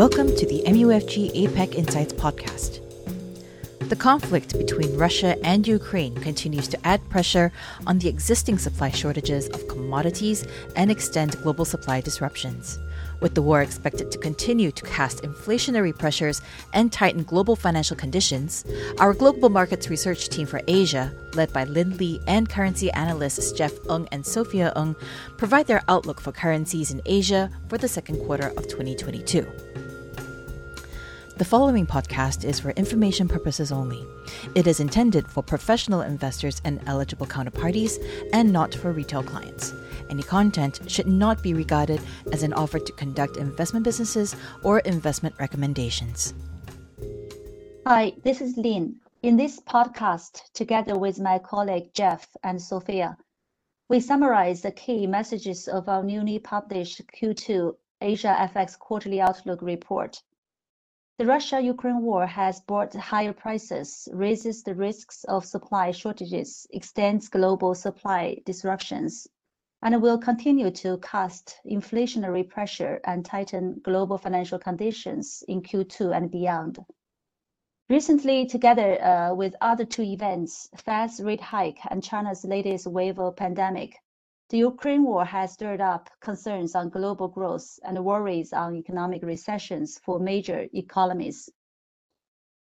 Welcome to the MUFG APAC Insights podcast. The conflict between Russia and Ukraine continues to add pressure on the existing supply shortages of commodities and extend global supply disruptions. With the war expected to continue to cast inflationary pressures and tighten global financial conditions, our global markets research team for Asia, led by Lin Li and currency analysts Jeff Ng and Sophia Ng, provide their outlook for currencies in Asia for the second quarter of 2022. The following podcast is for information purposes only. It is intended for professional investors and eligible counterparties and not for retail clients. Any content should not be regarded as an offer to conduct investment businesses or investment recommendations. Hi, this is Lin. In this podcast, together with my colleague Jeff and Sophia, we summarize the key messages of our newly published Q2 Asia FX Quarterly Outlook report. The Russia-Ukraine war has brought higher prices, raises the risks of supply shortages, extends global supply disruptions, and will continue to cast inflationary pressure and tighten global financial conditions in Q2 and beyond. Recently, together uh, with other two events, Fed's rate hike and China's latest wave of pandemic, the Ukraine war has stirred up concerns on global growth and worries on economic recessions for major economies.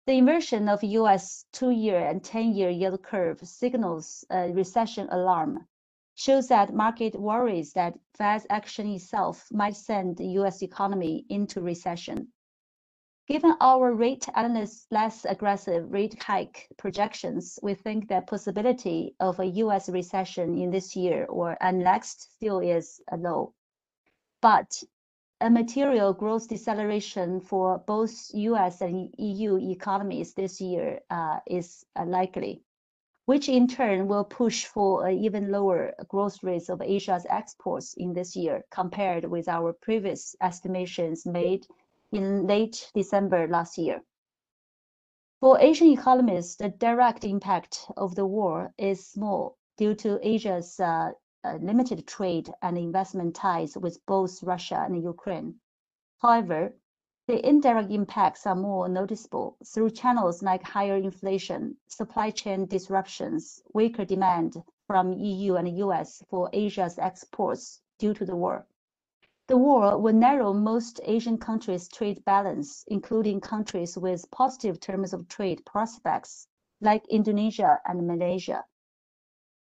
The inversion of US two-year and 10-year yield curve signals a recession alarm shows that market worries that Fed's action itself might send the US economy into recession. Given our rate analysts' less aggressive rate hike projections, we think the possibility of a US recession in this year or next still is low. But a material growth deceleration for both US and EU economies this year uh, is likely which in turn will push for an even lower growth rates of Asia's exports in this year compared with our previous estimations made in late December last year. For Asian economies, the direct impact of the war is small due to Asia's uh, uh, limited trade and investment ties with both Russia and Ukraine. However, the indirect impacts are more noticeable through channels like higher inflation, supply chain disruptions, weaker demand from EU and US for Asia's exports due to the war. The war will narrow most Asian countries' trade balance, including countries with positive terms of trade prospects like Indonesia and Malaysia.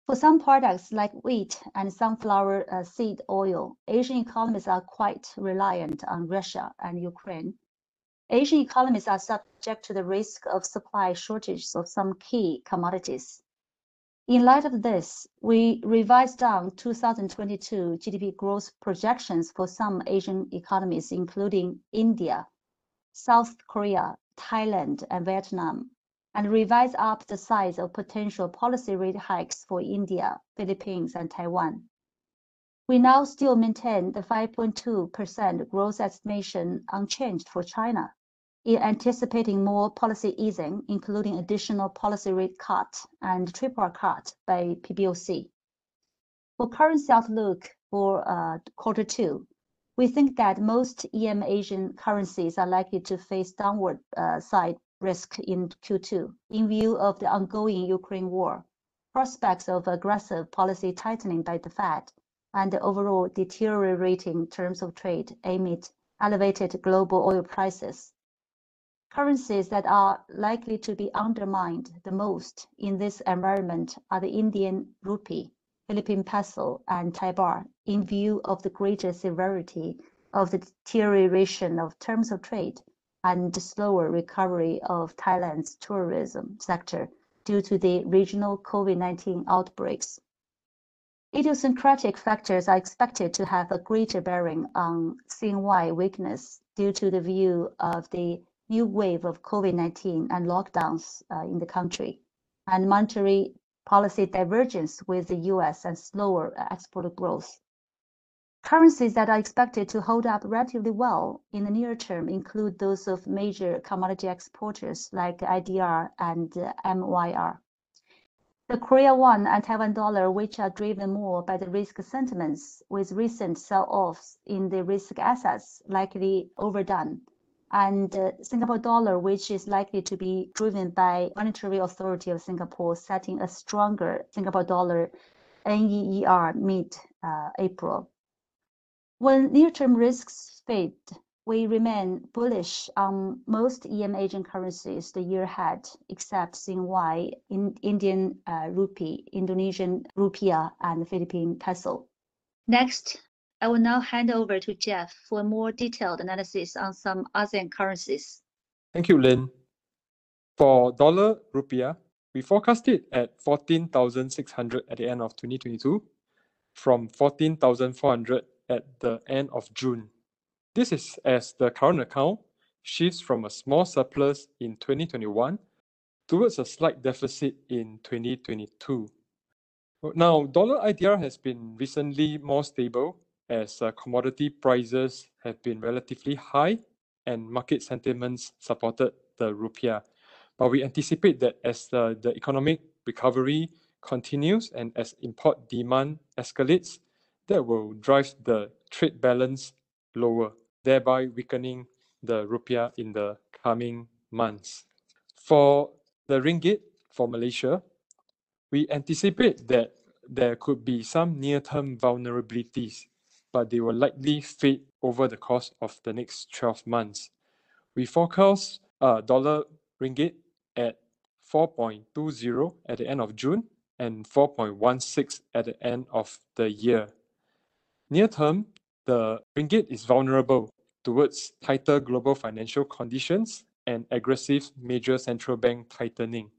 For some products like wheat and sunflower uh, seed oil, Asian economies are quite reliant on Russia and Ukraine. Asian economies are subject to the risk of supply shortages of some key commodities. In light of this, we revised down 2022 GDP growth projections for some Asian economies, including India, South Korea, Thailand, and Vietnam, and revise up the size of potential policy rate hikes for India, Philippines, and Taiwan. We now still maintain the 5.2% growth estimation unchanged for China, in anticipating more policy easing, including additional policy rate cut and triple cut by PBOC. For currency outlook for uh, quarter two, we think that most EM Asian currencies are likely to face downward uh, side risk in Q2 in view of the ongoing Ukraine war, prospects of aggressive policy tightening by the Fed, and the overall deteriorating terms of trade amid elevated global oil prices. Currencies that are likely to be undermined the most in this environment are the Indian rupee, Philippine peso, and Thai baht, in view of the greater severity of the deterioration of terms of trade and slower recovery of Thailand's tourism sector due to the regional COVID-19 outbreaks. Idiosyncratic factors are expected to have a greater bearing on CNY weakness due to the view of the new wave of COVID-19 and lockdowns uh, in the country, and monetary policy divergence with the US and slower export growth. Currencies that are expected to hold up relatively well in the near term include those of major commodity exporters like IDR and MYR. The Korea won and Taiwan dollar, which are driven more by the risk sentiments, with recent sell-offs in the risk assets likely overdone, and uh, Singapore dollar, which is likely to be driven by Monetary Authority of Singapore setting a stronger Singapore dollar NEER mid-April. Uh, when near-term risks fade, we remain bullish on most EM Asian currencies the year ahead, except CNY, in Indian uh, rupee, Indonesian rupiah, and Philippine peso. Next, I will now hand over to Jeff for a more detailed analysis on some ASEAN currencies. Thank you, Lin. For dollar rupiah, we forecast it at 14,600 at the end of 2022 from 14,400 at the end of June this is as the current account shifts from a small surplus in 2021 towards a slight deficit in 2022. Now, dollar IDR has been recently more stable as uh, commodity prices have been relatively high and market sentiments supported the rupiah. But we anticipate that as uh, the economic recovery continues and as import demand escalates, that will drive the trade balance lower thereby weakening the rupiah in the coming months. For the ringgit for Malaysia, we anticipate that there could be some near-term vulnerabilities, but they will likely fade over the course of the next 12 months. We forecast uh, dollar ringgit at 4.20 at the end of June and 4.16 at the end of the year. Near term, the ringgit is vulnerable towards tighter global financial conditions and aggressive major central bank tightening.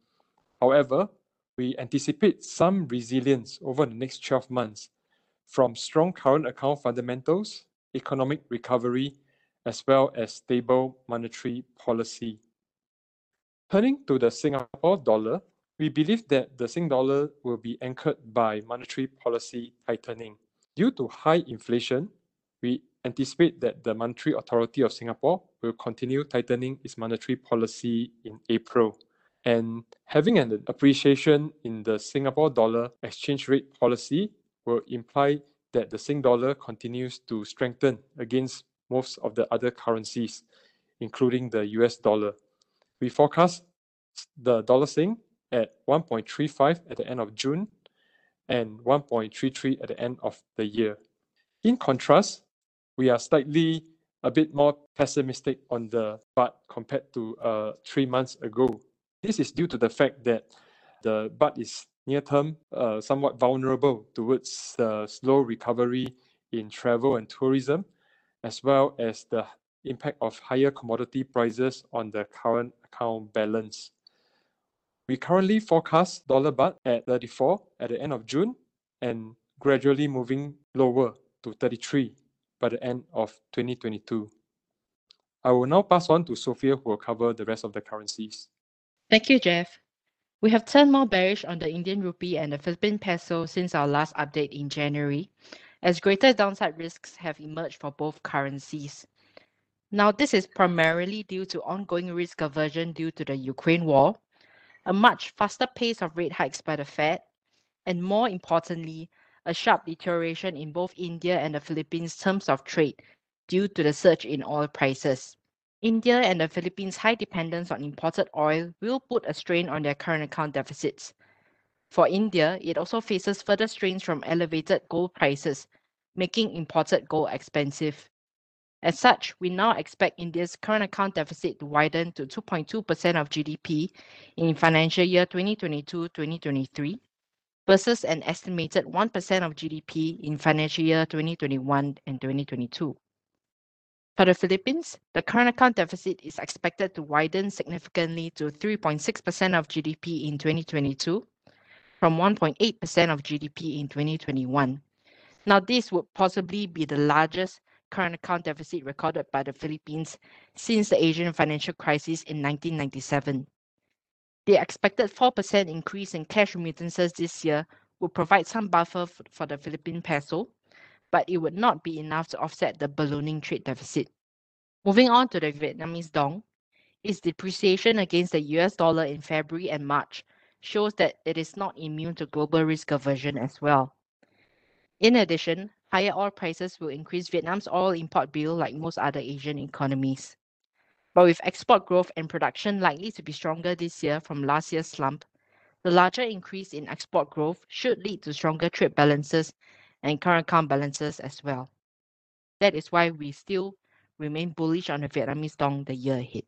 However, we anticipate some resilience over the next 12 months from strong current account fundamentals, economic recovery, as well as stable monetary policy. Turning to the Singapore dollar, we believe that the Sing dollar will be anchored by monetary policy tightening. Due to high inflation, we anticipate that the Monetary Authority of Singapore will continue tightening its monetary policy in April. And having an appreciation in the Singapore dollar exchange rate policy will imply that the Sing dollar continues to strengthen against most of the other currencies, including the US dollar. We forecast the dollar Sing at 1.35 at the end of June and 1.33 at the end of the year. In contrast, we are slightly a bit more pessimistic on the baht compared to uh, three months ago. This is due to the fact that the baht is near term uh, somewhat vulnerable towards the slow recovery in travel and tourism, as well as the impact of higher commodity prices on the current account balance. We currently forecast dollar baht at 34 at the end of June and gradually moving lower to 33 by the end of 2022. I will now pass on to Sophia, who will cover the rest of the currencies. Thank you, Jeff. We have turned more bearish on the Indian rupee and the Philippine peso since our last update in January, as greater downside risks have emerged for both currencies. Now, this is primarily due to ongoing risk aversion due to the Ukraine war, a much faster pace of rate hikes by the Fed, and more importantly, a sharp deterioration in both India and the Philippines' terms of trade due to the surge in oil prices. India and the Philippines' high dependence on imported oil will put a strain on their current account deficits. For India, it also faces further strains from elevated gold prices, making imported gold expensive. As such, we now expect India's current account deficit to widen to 2.2% of GDP in financial year 2022 2023 versus an estimated 1% of GDP in financial year 2021 and 2022. For the Philippines, the current account deficit is expected to widen significantly to 3.6% of GDP in 2022 from 1.8% of GDP in 2021. Now, this would possibly be the largest current account deficit recorded by the Philippines since the Asian financial crisis in 1997. The expected 4% increase in cash remittances this year will provide some buffer for the Philippine peso, but it would not be enough to offset the ballooning trade deficit. Moving on to the Vietnamese dong, its depreciation against the US dollar in February and March shows that it is not immune to global risk aversion as well. In addition, higher oil prices will increase Vietnam's oil import bill like most other Asian economies. But with export growth and production likely to be stronger this year from last year's slump, the larger increase in export growth should lead to stronger trade balances and current account balances as well. That is why we still remain bullish on the Vietnamese dong the year ahead.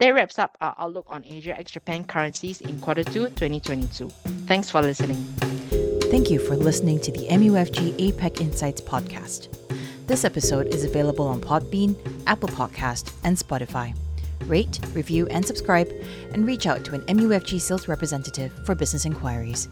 That wraps up our outlook on Asia ex Japan currencies in quarter two 2022. Thanks for listening. Thank you for listening to the MUFG APAC Insights podcast. This episode is available on Podbean, Apple Podcast, and Spotify. Rate, review, and subscribe, and reach out to an MUFG sales representative for business inquiries.